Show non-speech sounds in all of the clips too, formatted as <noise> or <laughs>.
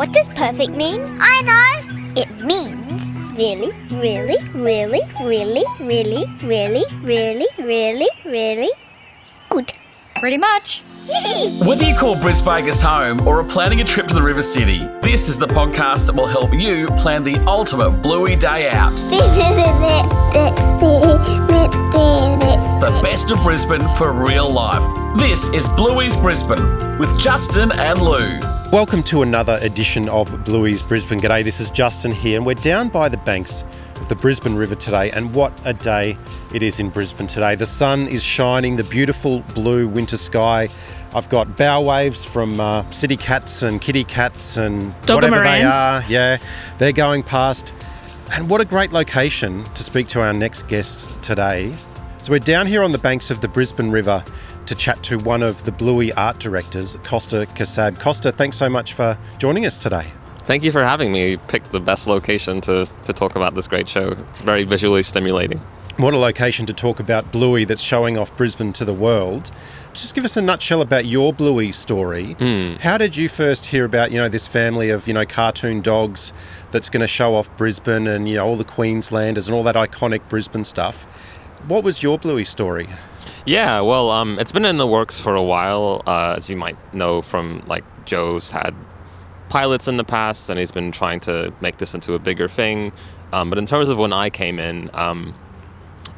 What does perfect mean? I know. It means really, really, really, really, really, really, really, really, really good. Pretty much. <laughs> Whether you call Brisbane home or are planning a trip to the River City, this is the podcast that will help you plan the ultimate Bluey day out. <laughs> The best of Brisbane for real life. This is Bluey's Brisbane with Justin and Lou. Welcome to another edition of Bluey's Brisbane. G'day, this is Justin here, and we're down by the banks of the Brisbane River today. And what a day it is in Brisbane today! The sun is shining, the beautiful blue winter sky. I've got bow waves from uh, city cats and kitty cats and whatever they are. Yeah, they're going past. And what a great location to speak to our next guest today. So we're down here on the banks of the Brisbane River to chat to one of the Bluey art directors, Costa Kassab. Costa, thanks so much for joining us today. Thank you for having me. You picked the best location to, to talk about this great show. It's very visually stimulating. What a location to talk about Bluey that's showing off Brisbane to the world. Just give us a nutshell about your Bluey story. Hmm. How did you first hear about, you know, this family of, you know, cartoon dogs that's going to show off Brisbane and, you know, all the Queenslanders and all that iconic Brisbane stuff? What was your Bluey story? Yeah, well, um, it's been in the works for a while, uh, as you might know from like Joe's had pilots in the past, and he's been trying to make this into a bigger thing. Um, but in terms of when I came in, um,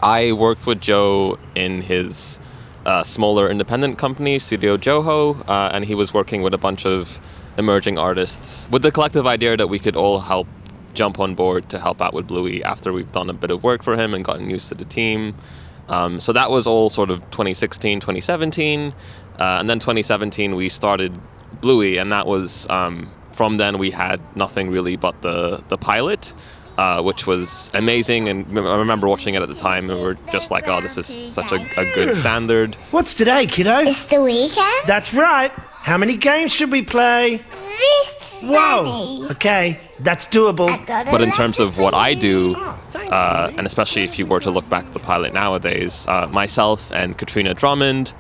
I worked with Joe in his uh, smaller independent company, Studio Joho, uh, and he was working with a bunch of emerging artists with the collective idea that we could all help jump on board to help out with Bluey after we've done a bit of work for him and gotten used to the team. Um, so that was all sort of 2016, 2017. Uh, and then 2017, we started Bluey, and that was um, from then we had nothing really but the, the pilot. Uh, which was amazing, and I remember watching it at the time, and we were just like, "Oh, this is such a, a good standard." What's today, kiddo? It's the weekend. That's right. How many games should we play? This Whoa. Okay, that's doable. I've got a But in terms of what I do, Oh, uh, and especially if you were to look back at the pilot nowadays, uh, myself and Katrina Drummond,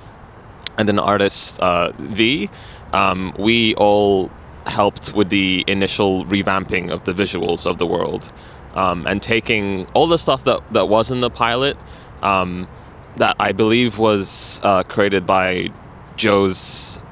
and an artist uh, V, um, we all helped with the initial revamping of the visuals of the world, um, and taking all the stuff that that was in the pilot, um, that I believe was uh, created by Joe's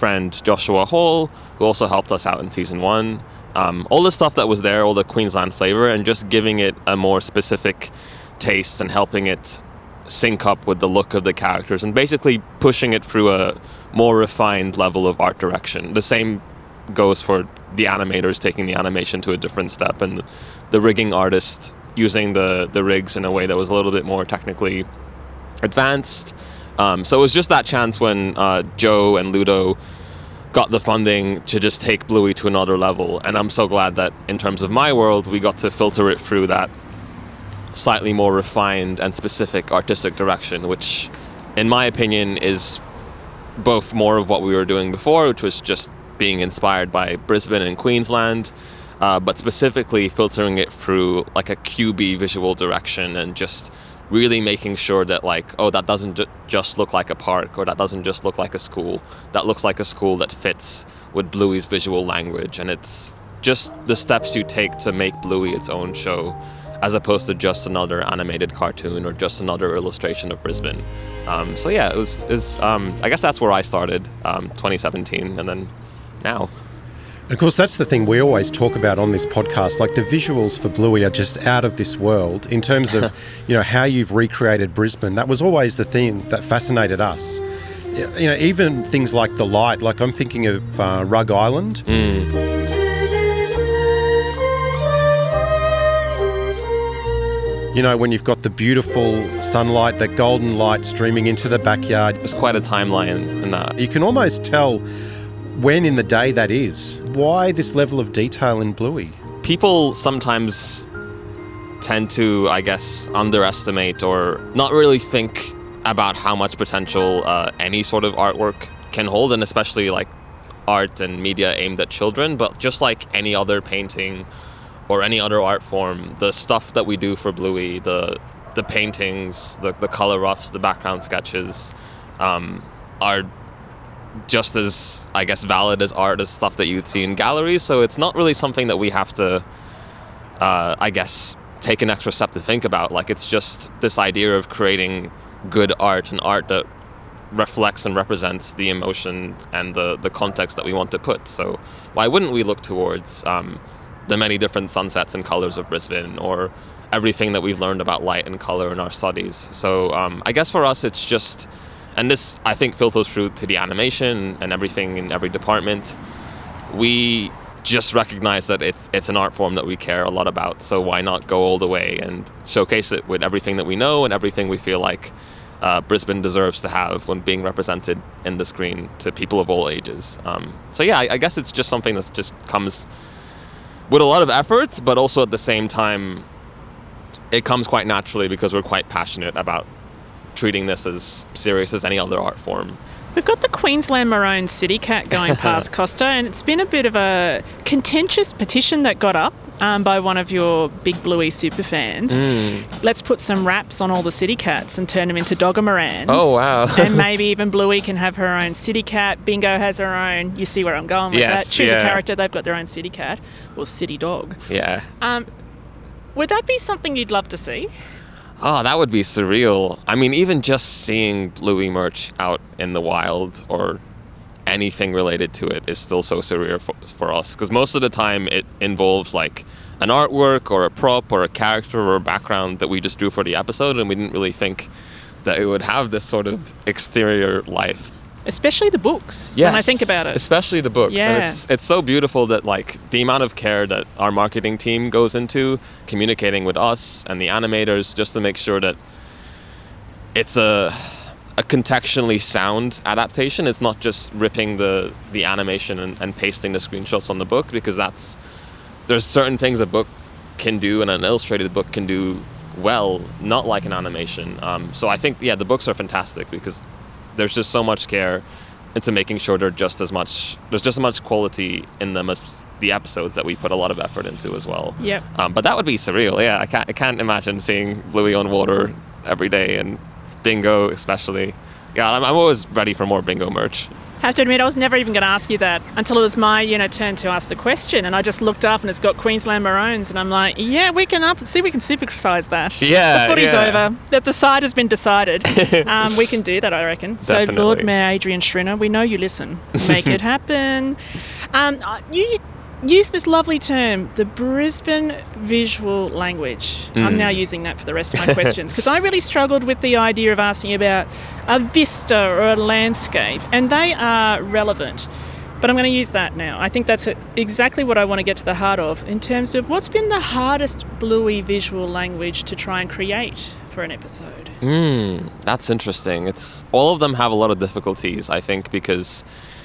friend Joshua Hall, who also helped us out in season one. Um, all the stuff that was there, all the Queensland flavor, and just giving it a more specific taste and helping it sync up with the look of the characters and basically pushing it through a more refined level of art direction. The same goes for the animators taking the animation to a different step and the rigging artist using the, the rigs in a way that was a little bit more technically advanced. Um, so it was just that chance when uh, Joe and Ludo got the funding to just take Bluey to another level. And I'm so glad that in terms of my world, we got to filter it through that slightly more refined and specific artistic direction, which, in my opinion, is both more of what we were doing before, which was just being inspired by Brisbane and Queensland, uh, but specifically filtering it through like a QB visual direction and just really making sure that like oh that doesn't ju- just look like a park or that doesn't just look like a school. That looks like a school that fits with bluey's visual language and it's just the steps you take to make bluey its own show as opposed to just another animated cartoon or just another illustration of brisbane. Um, so yeah it was, it was um, i guess that's where i started um, 2017 and then now of course, that's the thing we always talk about on this podcast. Like the visuals for Bluey are just out of this world in terms of, <laughs> you know, how you've recreated Brisbane. That was always the thing that fascinated us. You know, even things like the light. Like I'm thinking of uh, Rug Island. You know, when you've got the beautiful sunlight, that golden light streaming into the backyard, There's quite a timeline in that. you can almost tell when in the day that is. Why this level of detail in Bluey? People sometimes tend to, I guess, underestimate or not really think about how much potential uh, any sort of artwork can hold, and especially like art and media aimed at children. But just like any other painting or any other art form, the stuff that we do for Bluey, the the paintings, the, the color roughs, the background sketches, um, are just as I guess valid as art as stuff that you'd see in galleries. So it's not really something that we have to, uh, I guess, take an extra step to think about. Like it's just this idea of creating good art and art that reflects and represents the emotion and the the context that we want to put. So why wouldn't we look towards um, the many different sunsets and colors of Brisbane or everything that we've learned about light and color in our studies? So um, I guess for us, it's just and this I think filters through to the animation and everything in every department. We just recognize that it's it's an art form that we care a lot about. So why not go all the way and showcase it with everything that we know and everything we feel like uh, Brisbane deserves to have when being represented in the screen to people of all ages. Um, so yeah, I, I guess it's just something that just comes with a lot of effort, but also at the same time, it comes quite naturally because we're quite passionate about treating this as serious as any other art form. We've got the Queensland Maroon City Cat going <laughs> past Costa, and it's been a bit of a contentious petition that got up um, by one of your big bluey super fans. Mm. Let's put some wraps on all the city cats and turn them into Doggermorans. Oh, wow. <laughs> and maybe <laughs> even Bluey can have her own city cat. Bingo has her own. You see where I'm going with Yes, that. Choose yeah. a character, they've got their own city cat or city dog. Yeah. Um, would that be something you'd love to see? Oh, that would be surreal. I mean, even just seeing Bluey merch out in the wild or anything related to it is still so surreal for, for us because most of the time it involves like an artwork or a prop or a character or a background that we just drew for the episode and we didn't really think that it would have this sort of exterior life Especially the books. When I think about it. especially the books. And Yeah. it's it's so beautiful that like the amount of care that our marketing team goes into communicating with us and the animators just to make sure that it's a a contextually sound adaptation. It's not just ripping the the animation and, and pasting the screenshots on the book because that's there's certain things a book can do and an illustrated book can do well, not like an animation. Um, so I think yeah, the books are fantastic because there's just so much care into making sure they're just as much there's just as much quality in them as the episodes that we put a lot of effort into as well. Yep. Um, but that would be surreal. Yeah, I can't I can't imagine seeing Bluey on water every day and Bingo especially. Yeah, I'm, I'm always ready for more Bingo merch. Have to admit, I was never even going to ask you that until it was my you know turn to ask the question, and I just looked up and it's got Queensland Maroons, and I'm like, yeah, we can up see we can supersize that. Yeah, the footy's yeah. over. That the side has been decided. <laughs> um, we can do that, I reckon. So, Lord Mayor Adrian Schrinner, we know you listen. Make it <laughs> happen. Um, you use this lovely term, the Brisbane visual language. I'm Mm. now using that for the rest of my questions because I really struggled with the idea of asking about a vista or a landscape, and they are relevant. But I'm going to use that now. I think that's exactly what I want to get to the heart of in terms of what's been the hardest bluey visual language to try and create for an episode. Hmm, that's interesting. It's all of them have a lot of difficulties, I think, because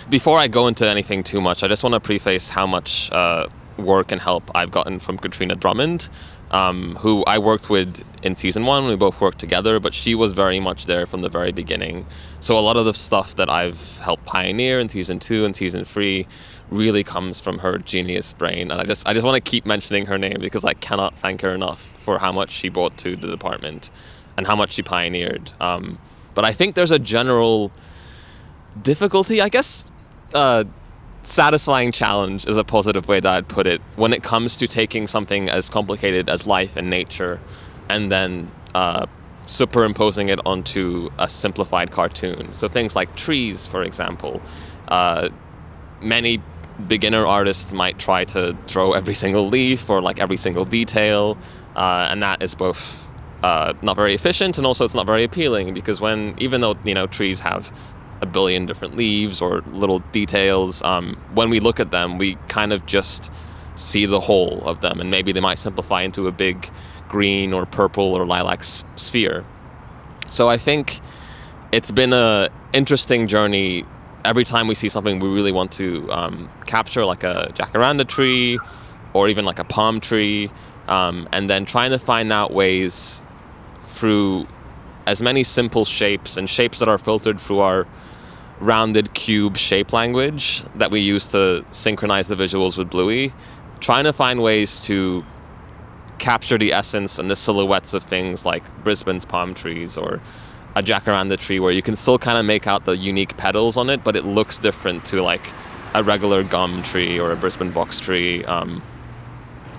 before I go into anything too much, I just want to preface how much uh, work and help I've gotten from Katrina Drummond, um, who I worked with in season one. We both worked together, but she was very much there from the very beginning. So a lot of the stuff that I've helped pioneer in season two and season three really comes from her genius brain. And I just I just want to keep mentioning her name because I cannot thank her enough for how much she brought to the department and how much she pioneered. Um, but I think there's a general difficulty, I guess. Uh, satisfying challenge is a positive way that I'd put it when it comes to taking something as complicated as life and nature and then uh, superimposing it onto a simplified cartoon. So things like trees, for example. Uh, many beginner artists might try to draw every single leaf or like every single detail, uh, and that is both uh, not very efficient and also it's not very appealing because when even though you know trees have a billion different leaves or little details, um, when we look at them, we kind of just see the whole of them, and maybe they might simplify into a big green or purple or lilac s- sphere. So I think it's been a interesting journey. Every time we see something we really want to um, capture, like a jacaranda tree, or even like a palm tree, um, and then trying to find out ways through as many simple shapes and shapes that are filtered through our rounded cube shape language that we use to synchronize the visuals with Bluey, trying to find ways to capture the essence and the silhouettes of things like Brisbane's palm trees or a jacaranda tree where you can still kind of make out the unique petals on it, but it looks different to like a regular gum tree or a Brisbane box tree. Um,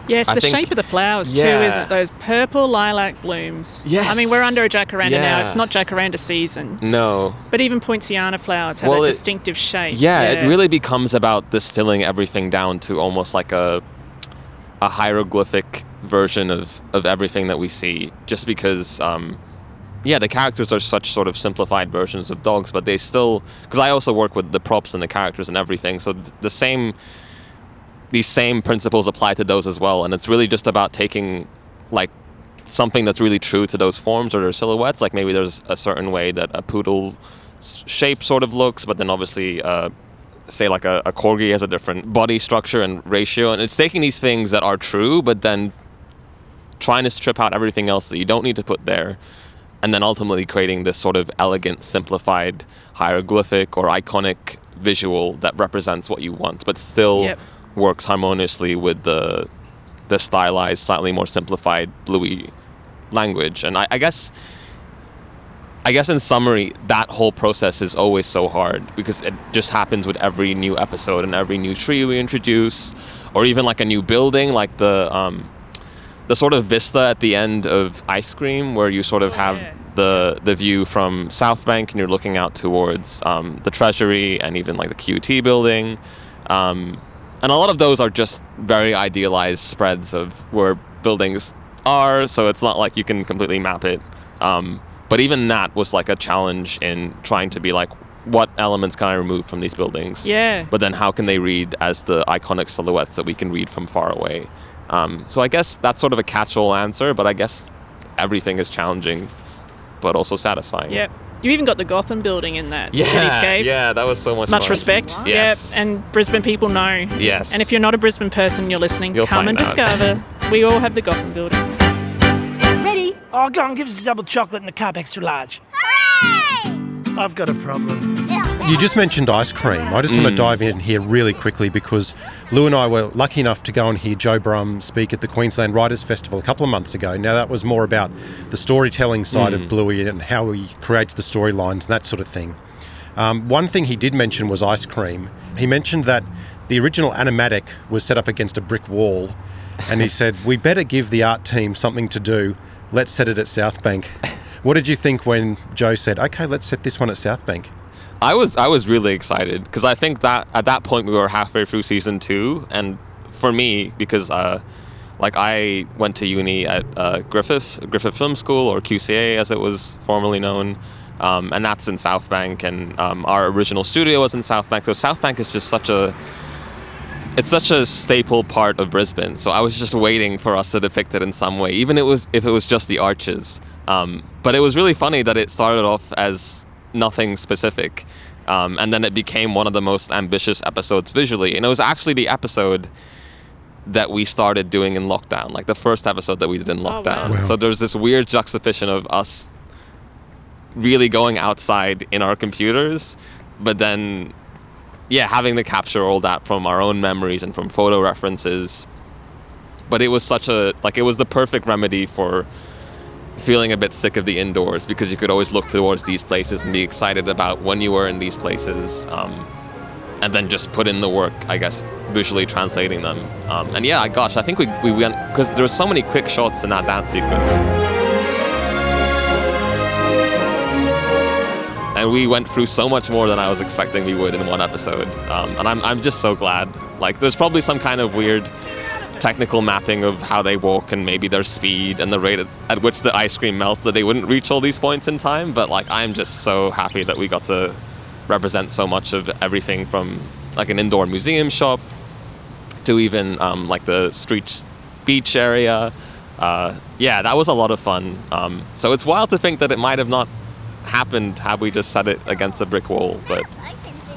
Yes, I the think- shape of the flowers too, isn't? Those purple lilac blooms. Yes. I mean, we're under a jacaranda now. It's not jacaranda season. no, But even poinciana flowers have Well, a it- distinctive shape. Yeah, it really becomes about distilling everything down to almost like a a hieroglyphic version of of everything that we see. Just because, um, yeah, the characters are such sort of simplified versions of dogs, but they still because I also work with the props and the characters and everything, so th- the same these same principles apply to those as well, and it's really just about taking like something that's really true to those forms or their silhouettes. Like maybe there's a certain way that a poodle shape sort of looks, but then obviously, uh, say like a, a corgi has a different body structure and ratio, and it's taking these things that are true, but then trying to strip out everything else that you don't need to put there, and then ultimately creating this sort of elegant, simplified hieroglyphic or iconic visual that represents what you want, but still Yep. Works harmoniously with the the stylized, slightly more simplified bluey language. And I, I guess I guess in summary, that whole process is always so hard because it just happens with every new episode and every new tree we introduce, or even like a new building, like the um, the sort of vista at the end of Ice Cream, where you sort of have the the view from South Bank and you're looking out towards um, the Treasury and even like the QT building. Um, and a lot of those are just very idealized spreads of where buildings are, so it's not like you can completely map it. Um, but even that was like a challenge in trying to be like, what elements can I remove from these buildings? Yeah. But then how can they read as the iconic silhouettes that we can read from far away? Um, so I guess that's sort of a catch-all answer, but I guess everything is challenging, but also satisfying. Yep. You even got the Gotham building in that Yeah, cityscape. yeah, that was so much Much fun. respect. Yes. Yep. And Brisbane people know. Yes. And if you're not a Brisbane person, you're listening. You'll come and out. discover. we all have the Gotham building. Ready? Oh, go on, give us a double chocolate and a cup extra large. Hooray! I've got a problem. You just mentioned ice cream. I just want to dive in here really quickly because Lou and I were lucky enough to go and hear Joe Brumm speak at the Queensland Writers Festival a couple of months ago. Now, that was more about the storytelling side of Bluey and how he creates the storylines and that sort of thing. Um, one thing he did mention was ice cream. He mentioned that the original animatic was set up against a brick wall, and he <laughs> said, We better give the art team something to do. Let's set it at South Bank. What did you think when Joe said, Okay, let's set this one at South Bank? I was I was really excited because I think that at that point we were halfway through season two, and for me because uh, like I went to uni at uh, Griffith Griffith Film School or QCA as it was formerly known, um, and that's in South Bank, and um, our original studio was in South Bank. So South Bank is just such a it's such a staple part of Brisbane. So I was just waiting for us to depict it in some way, even it was if it was just the arches. Um, but it was really funny that it started off as nothing specific, um, and then it became one of the most ambitious episodes visually. And it was actually the episode that we started doing in lockdown, like the first episode that we did in wow. lockdown. Wow. So there's this weird juxtaposition of us really going outside in our computers, but then yeah, having to capture all that from our own memories and from photo references. But it was such a like it was the perfect remedy for feeling a bit sick of the indoors because you could always look towards these places and be excited about when you were in these places, um, and then just put in the work, I guess, visually translating them. Um, and yeah, gosh, I think we we went because there were so many quick shots in that dance sequence. and we went through so much more than I was expecting we would in one episode. Um, and I'm, I'm just so glad. Like, there's probably some kind of weird technical mapping of how they walk and maybe their speed and the rate at, at which the ice cream melts that they wouldn't reach all these points in time. But like, I'm just so happy that we got to represent so much of everything from like an indoor museum shop to even um, like the street beach area. Uh, yeah, that was a lot of fun. Um, so it's wild to think that it might have not happened had we just set it against a brick wall. But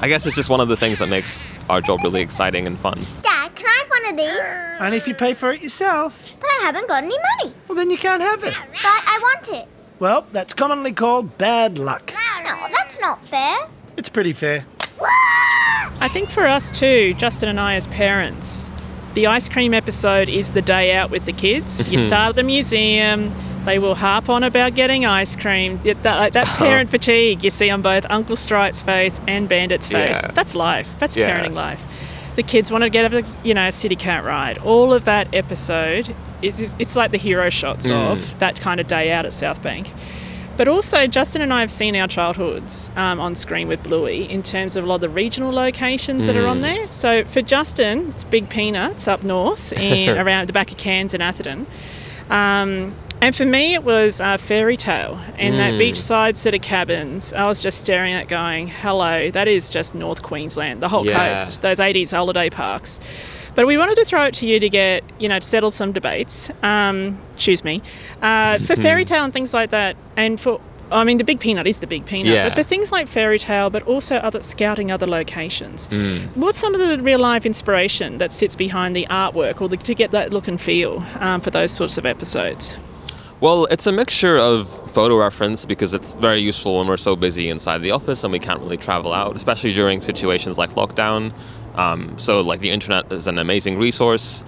I guess it's just one of the things that makes our job really exciting and fun. Dad, can I have one of these? And if you pay for it yourself, But I haven't got any money. well, then you can't have it. But I want it. Well, that's commonly called bad luck. No, that's not fair. It's pretty fair. I think for us too, Justin and I as parents, the ice cream episode is the day out with the kids. you mm-hmm. start at the museum, They will harp on about getting ice cream. That, that, that parent fatigue you see on both Uncle Stripe's face and Bandit's face. Yeah. That's life. That's Yeah. parenting life. The kids want to get a you know a city cat ride. All of that episode is it's like the hero shots Mm. of that kind of day out at South Bank. But also, Justin and I have seen our childhoods um, on screen with Bluey in terms of a lot of the regional locations that are on there. So for Justin, it's Big Peanuts up north in <laughs> around the back of Cairns and Atherton. Um, and for me, it was uh, Fairy Tale and that beachside set of cabins. I was just staring at, it going, "Hello, that is just North Queensland, the whole Yeah. coast, those '80s holiday parks." But we wanted to throw it to you to get, you know, to settle some debates. Um, choose me uh, for <laughs> fairy tale and things like that, and for. I mean, the big peanut is the big peanut, Yeah. but for things like fairy tale, but also other scouting other locations, Mm. what's some of the real life inspiration that sits behind the artwork, or the, to get that look and feel um, for those sorts of episodes? Well, it's a mixture of photo reference because it's very useful when we're so busy inside the office and we can't really travel out, especially during situations like lockdown. Um, so, like, the internet is an amazing resource.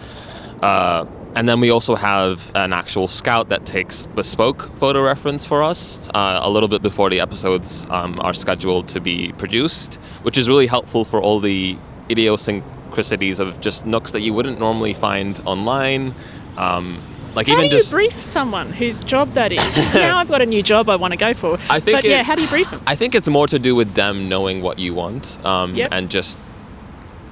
Uh, and then we also have an actual scout that takes bespoke photo reference for us uh, a little bit before the episodes um, are scheduled to be produced, which is really helpful for all the idiosyncrasies of just nooks that you wouldn't normally find online. Um, like How even do you just brief someone whose job that is? <laughs> now I've got a new job I want to go for. I think but yeah, how do you brief them? I think it's more to do with them knowing what you want, um, Yep. and just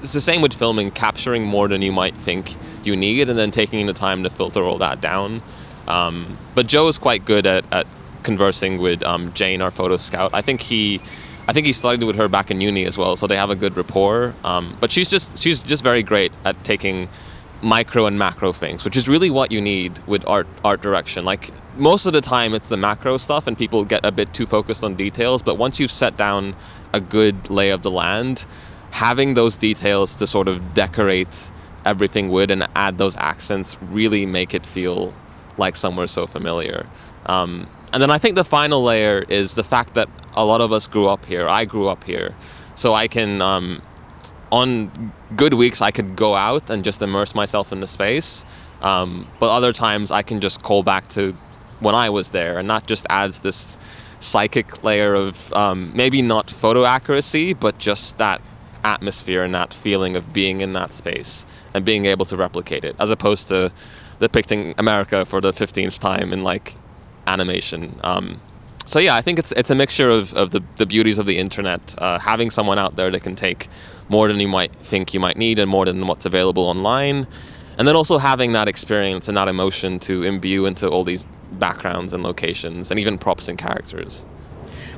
it's the same with filming, capturing more than you might think you need, and then taking the time to filter all that down. Um, but Joe is quite good at, at conversing with um, Jane, our photo scout. I think he, I think he studied with her back in uni as well, so they have a good rapport. Um, but she's just she's just very great at taking micro and macro things, which is really what you need with art art direction. Like most of the time, it's the macro stuff, and people get a bit too focused on details. But once you've set down a good lay of the land, having those details to sort of decorate everything with and add those accents really make it feel like somewhere so familiar. Um, and then I think the final layer is the fact that a lot of us grew up here. I grew up here, so I can. Um, on good weeks I could go out and just immerse myself in the space. Um, but other times I can just call back to when I was there, and that just adds this psychic layer of um, maybe not photo accuracy, but just that atmosphere and that feeling of being in that space and being able to replicate it, as opposed to depicting America for the 15th time in like animation. Um, so yeah, I think it's it's a mixture of, of the, the beauties of the internet, uh, having someone out there that can take more than you might think you might need and more than what's available online, and then also having that experience and that emotion to imbue into all these backgrounds and locations and even props and characters.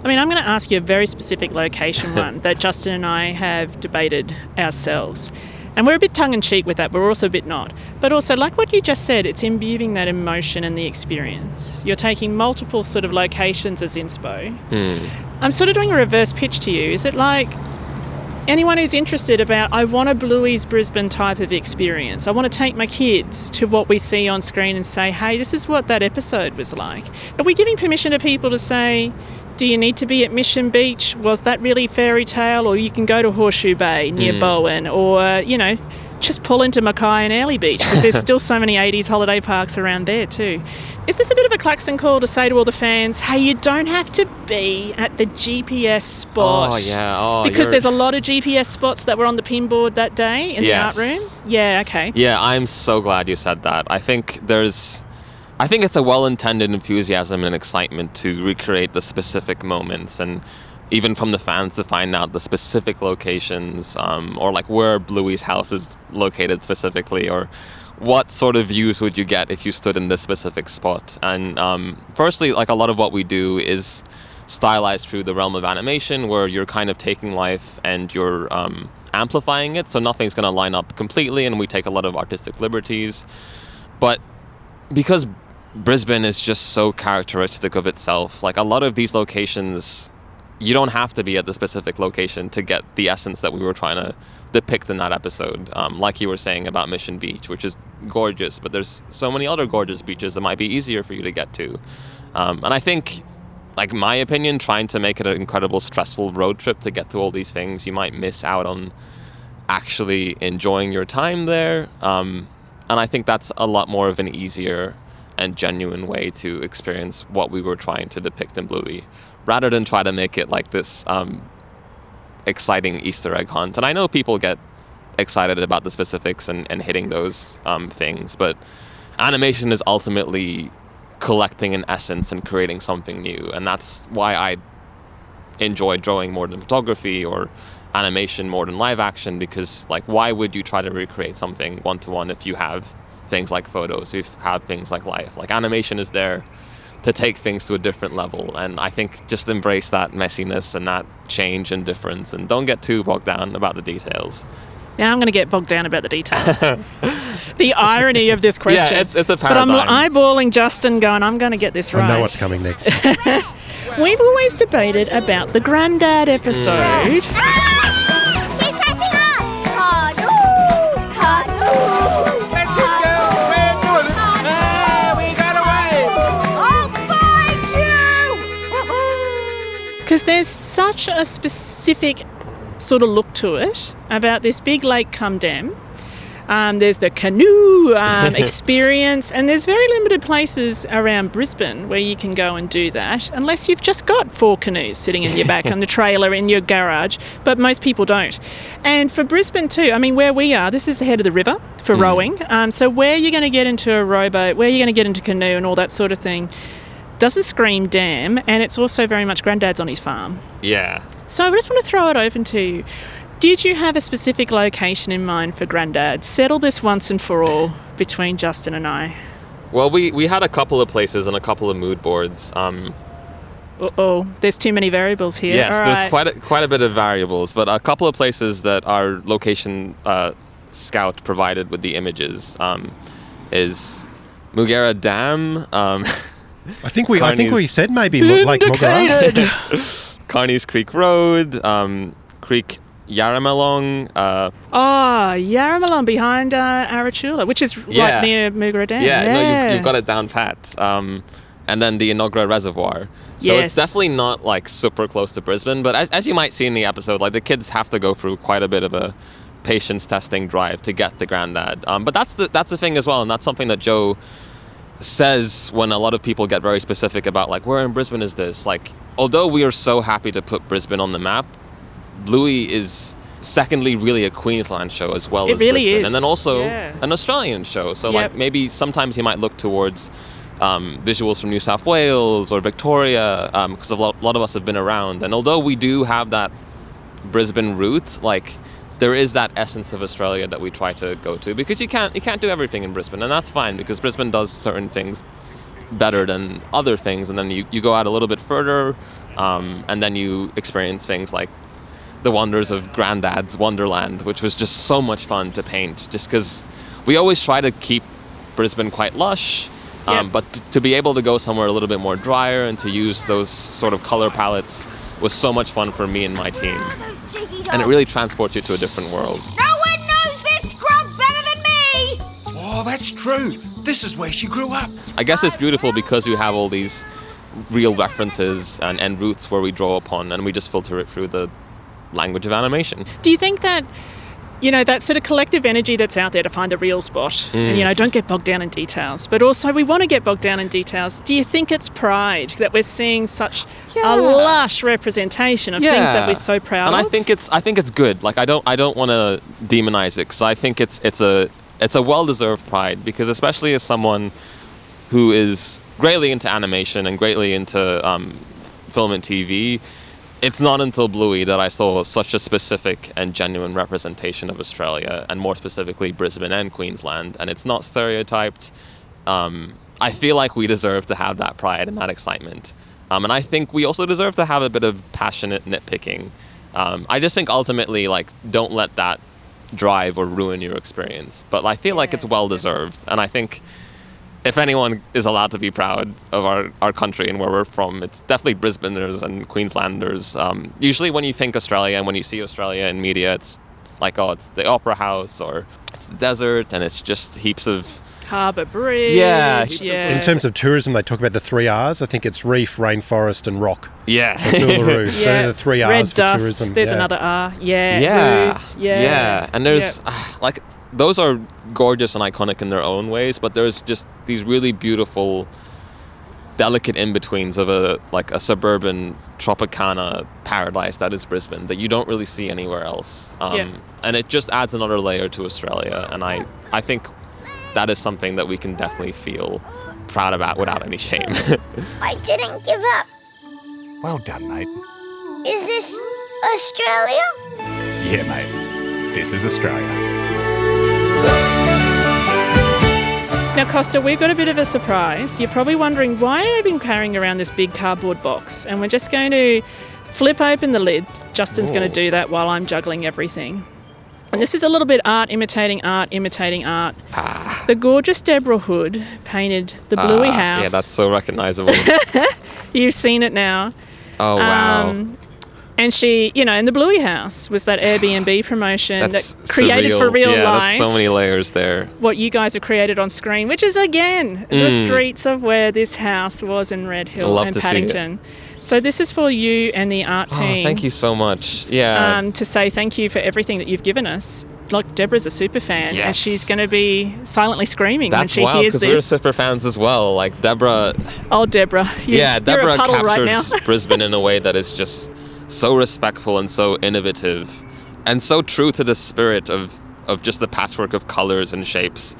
I mean, I'm going to ask you a very specific location <laughs> one that Justin and I have debated ourselves. And we're a bit tongue in cheek with that, but we're also a bit not. But also, like what you just said, it's imbuing that emotion and the experience. You're taking multiple sort of locations as inspo. Hmm. I'm sort of doing a reverse pitch to you. Is it like anyone who's interested about I want a Bluey's Brisbane type of experience. I want to take my kids to what we see on screen and say, hey, this is what that episode was like. Are we giving permission to people to say, do you need to be at Mission Beach? Was that really fairy tale? Or you can go to Horseshoe Bay near hmm. Bowen, or you know, just pull into Mackay and Early Beach because there's <laughs> still so many 80s holiday parks around there too. Is this a bit of a klaxon call to say to all the fans, hey, you don't have to be at the GPS spot? Oh, yeah. Oh, because you're- there's a lot of GPS spots that were on the pinboard that day in Yes. the art room. Yeah, okay. Yeah, I'm so glad you said that. I think there's I think it's a well-intended enthusiasm and excitement to recreate the specific moments and even from the fans to find out the specific locations um, or like where Bluey's house is located specifically or what sort of views would you get if you stood in this specific spot? And um, firstly like a lot of what we do is stylized through the realm of animation where you're kind of taking life and you're um, amplifying it so nothing's going to line up completely and we take a lot of artistic liberties. But because Brisbane is just so characteristic of itself, like a lot of these locations, you don't have to be at the specific location to get the essence that we were trying to depict in that episode. Um, like you were saying about Mission Beach, which is gorgeous, but there's so many other gorgeous beaches that might be easier for you to get to. Um, and I think, like my opinion, trying to make it an incredible stressful road trip to get to all these things, you might miss out on actually enjoying your time there. Um, and I think that's a lot more of an easier and genuine way to experience what we were trying to depict in Bluey, rather than try to make it like this um, exciting Easter egg hunt. And I know people get excited about the specifics and, and hitting those um, things, but animation is ultimately collecting an essence and creating something new. And that's why I enjoy drawing more than photography or animation more than live action because like why would you try to recreate something one to one if you have things like photos if you have things like life like animation is there to take things to a different level and i think just embrace that messiness and that change and difference and don't get too bogged down about the details Now I'm going to get bogged down about the details. <laughs> the irony of this question. it's- it's a But I'm eyeballing Justin going, I'm going to get this right. I know what's coming next. <laughs> We've always debated about the granddad episode. Mm. <laughs> Because there's such a specific sort of look to it about this big lake come dam. Um, there's the canoe um, <laughs> experience, and there's very limited places around Brisbane where you can go and do that, unless you've just got four canoes sitting in your back on the <laughs> trailer in your garage. But most people don't. And for Brisbane too, I mean, where we are, this is the head of the river for rowing. Um, so where you're going to get into a rowboat, where you're going to get into canoe, and all that sort of thing, doesn't scream dam, and it's also very much granddad's on his farm. yeah So I just want to throw it open to you. Did you have a specific location in mind for Grandad? Settle this once and for all between Justin and I. well we, we had a couple of places and a couple of mood boards um, oh, there's too many variables here. Yes, All there's right. quite a, quite a bit of variables, but a couple of places that our location uh, scout provided with the images um, is Moogerah Dam, um, <laughs> I think we, I think we said maybe Mo- Lake Moogerah. <laughs> Carney's Creek Road, um, Creek Yarramalong. Uh, Oh, Yarramalong behind uh, Aratula, which is Yeah. right near Moogerah Dam. yeah, Yeah, no, you, you've got it down pat. Um, and then the Inogra Reservoir. So Yes. it's definitely not like super close to Brisbane, but as, as you might see in the episode, like the kids have to go through quite a bit of a patience testing drive to get the granddad. Um, but that's the that's the thing as well, and that's something that Joe says when a lot of people get very specific about like where in Brisbane is this? Like, although we are so happy to put Brisbane on the map, Bluey is secondly really a Queensland show as well It as really Brisbane, is, and then also yeah. an Australian show. So Yep. like maybe sometimes he might look towards um, visuals from New South Wales or Victoria because a lot, lot of us have been around. And although we do have that Brisbane route, like there is that essence of Australia that we try to go to because you can't you can't do everything in Brisbane, and that's fine because Brisbane does certain things better than other things, and then you, you go out a little bit further, um, and then you experience things like the wonders of Grandad's Wonderland, which was just so much fun to paint, just because we always try to keep Brisbane quite lush. Um, Yep. But to be able to go somewhere a little bit more drier and to use those sort of color palettes was so much fun for me and my team. Those jiggy dogs. And it really transports you to a different world. No one knows this scrub better than me! Oh, that's true. This is where she grew up. I guess it's beautiful because you have all these real references and, and roots where we draw upon and we just filter it through the language of animation. Do you think that, you know, that sort of collective energy that's out there to find the real spot, and, you know, don't get bogged down in details, but also we want to get bogged down in details. Do you think it's pride that we're seeing such Yeah. a lush representation of things that we're so proud and of? And I think it's I think it's good. Like I don't I don't want to demonize it because I think it's it's a it's a well deserved pride because especially as someone who is greatly into animation and greatly into um, film and TV, it's not until Bluey that I saw such a specific and genuine representation of Australia, and more specifically Brisbane and Queensland. And it's not stereotyped. Um, I feel like we deserve to have that pride and that excitement. Um, and I think we also deserve to have a bit of passionate nitpicking. Um, I just think ultimately, like, don't let that drive or ruin your experience. But I feel like it's well deserved. And I think if anyone is allowed to be proud of our, our country and where we're from, it's definitely Brisbaneers and Queenslanders. Um, usually, when you think Australia and when you see Australia in media, it's like, oh, it's the Opera House or it's the desert and it's just heaps of. Harbour Bridge. Yeah. yeah. In terms of tourism, they talk about the three R's. I think it's reef, rainforest, and rock. Yeah. So it's <laughs> Uluru. So they're the three Red R's for dust. tourism. There's yeah. another R. Yeah. yeah. Ruse, yeah. Yeah. And there's Yeah. ah, <sighs> like those are gorgeous and iconic in their own ways, but there's just these really beautiful delicate in-betweens of a like a suburban Tropicana paradise that is Brisbane that you don't really see anywhere else. Um, Yeah. And it just adds another layer to Australia, and I I think that is something that we can definitely feel proud about without any shame. <laughs> I didn't give up. Well done, mate. Is this Australia? Yeah, mate. This is Australia. Now, Costa, we've got a bit of a surprise. You're probably wondering why I've been carrying around this big cardboard box, and we're just going to flip open the lid. Justin's going to do that while I'm juggling everything. And this is a little bit art imitating art imitating art. Ah. The gorgeous Deborah Hood painted the Bluey Ah, house. Yeah, that's so recognizable. <laughs> You've seen it now. oh wow. Um, and she, you know, in the Bluey House was that Airbnb <sighs> promotion that created surreal. for real yeah, life that's so many layers there. what you guys have created on screen, which is again the Mm. streets of where this house was in Red Hill and to see it. Paddington. So this is for you and the art team. Oh, team. thank you so much. Yeah. Um, to say thank you for everything that you've given us. Like Deborah's a super fan, and she's going to be silently screaming when That's she wild hears because we're super fans as well. Like Deborah, oh, Deborah, you, yeah, you're Deborah puddle right now. captures <laughs> Brisbane in a way that is just so respectful and so innovative, and so true to the spirit of of just the patchwork of colors and shapes.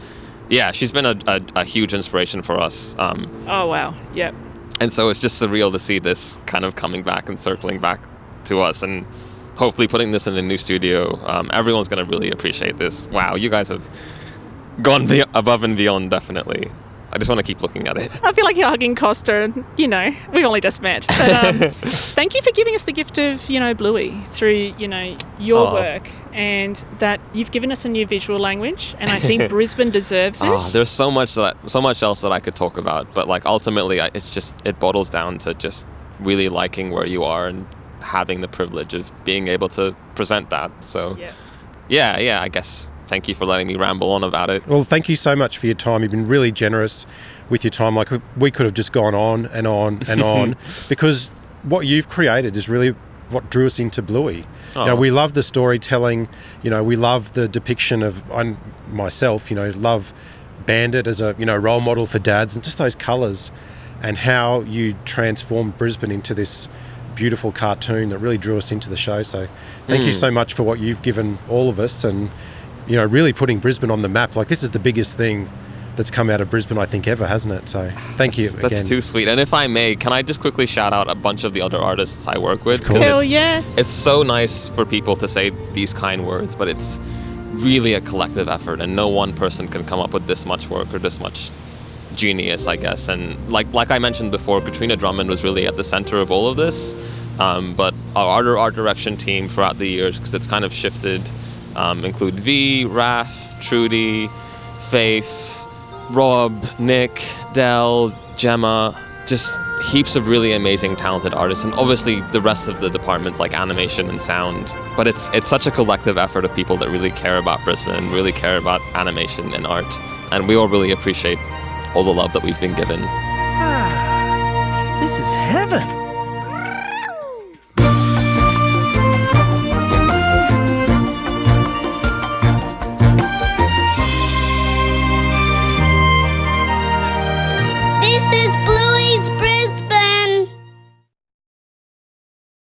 Yeah, she's been a, a, a huge inspiration for us. Um, oh wow, yep. and so it's just surreal to see this kind of coming back and circling back to us and hopefully putting this in a new studio um, everyone's going to really appreciate this wow you guys have gone be- above and beyond definitely i just want to keep looking at it I feel like you're hugging Costa, and you know we've only just met. But, um, <laughs> thank you for giving us the gift of you know Bluey through you know your Oh. work, and that you've given us a new visual language, and I think <laughs> Brisbane deserves it. Ah, there's so much that I, so much else that i could talk about but like ultimately I, it's just it bottles down to just really liking where you are and having the privilege of being able to present that so yeah. yeah yeah i guess thank you for letting me ramble on about it Well, thank you so much for your time. You've been really generous with your time. Like we could have just gone on and on and <laughs> on because what you've created is really what drew us into Bluey. You know, Oh. we love the storytelling. You know, we love the depiction of I myself. You know, love Bandit as a you know role model for dads and just those colours and how you transformed Brisbane into this beautiful cartoon that really drew us into the show. So, thank you Mm. so much for what you've given all of us and you know, really putting Brisbane on the map. Like this is the biggest thing that's come out of Brisbane, I think, ever, hasn't it? So thank you That's again. too sweet. And if I may, can I just quickly shout out a bunch of the other artists I work with? course. Hell yes. It's so nice for people to say these kind words, but it's really a collective effort, and no one person can come up with this much work or this much genius, I guess. And like like I mentioned before, Katrina Drummond was really at the center of all of this. Um, but our art, art direction team throughout the years, because it's kind of shifted, um, include V, Raf, Trudy, Faith, Rob, Nick, Dell, Gemma, just heaps of really amazing, talented artists, and obviously the rest of the departments like animation and sound. But it's it's such a collective effort of people that really care about Brisbane, and really care about animation and art, and we all really appreciate all the love that we've been given. Ah, this is heaven.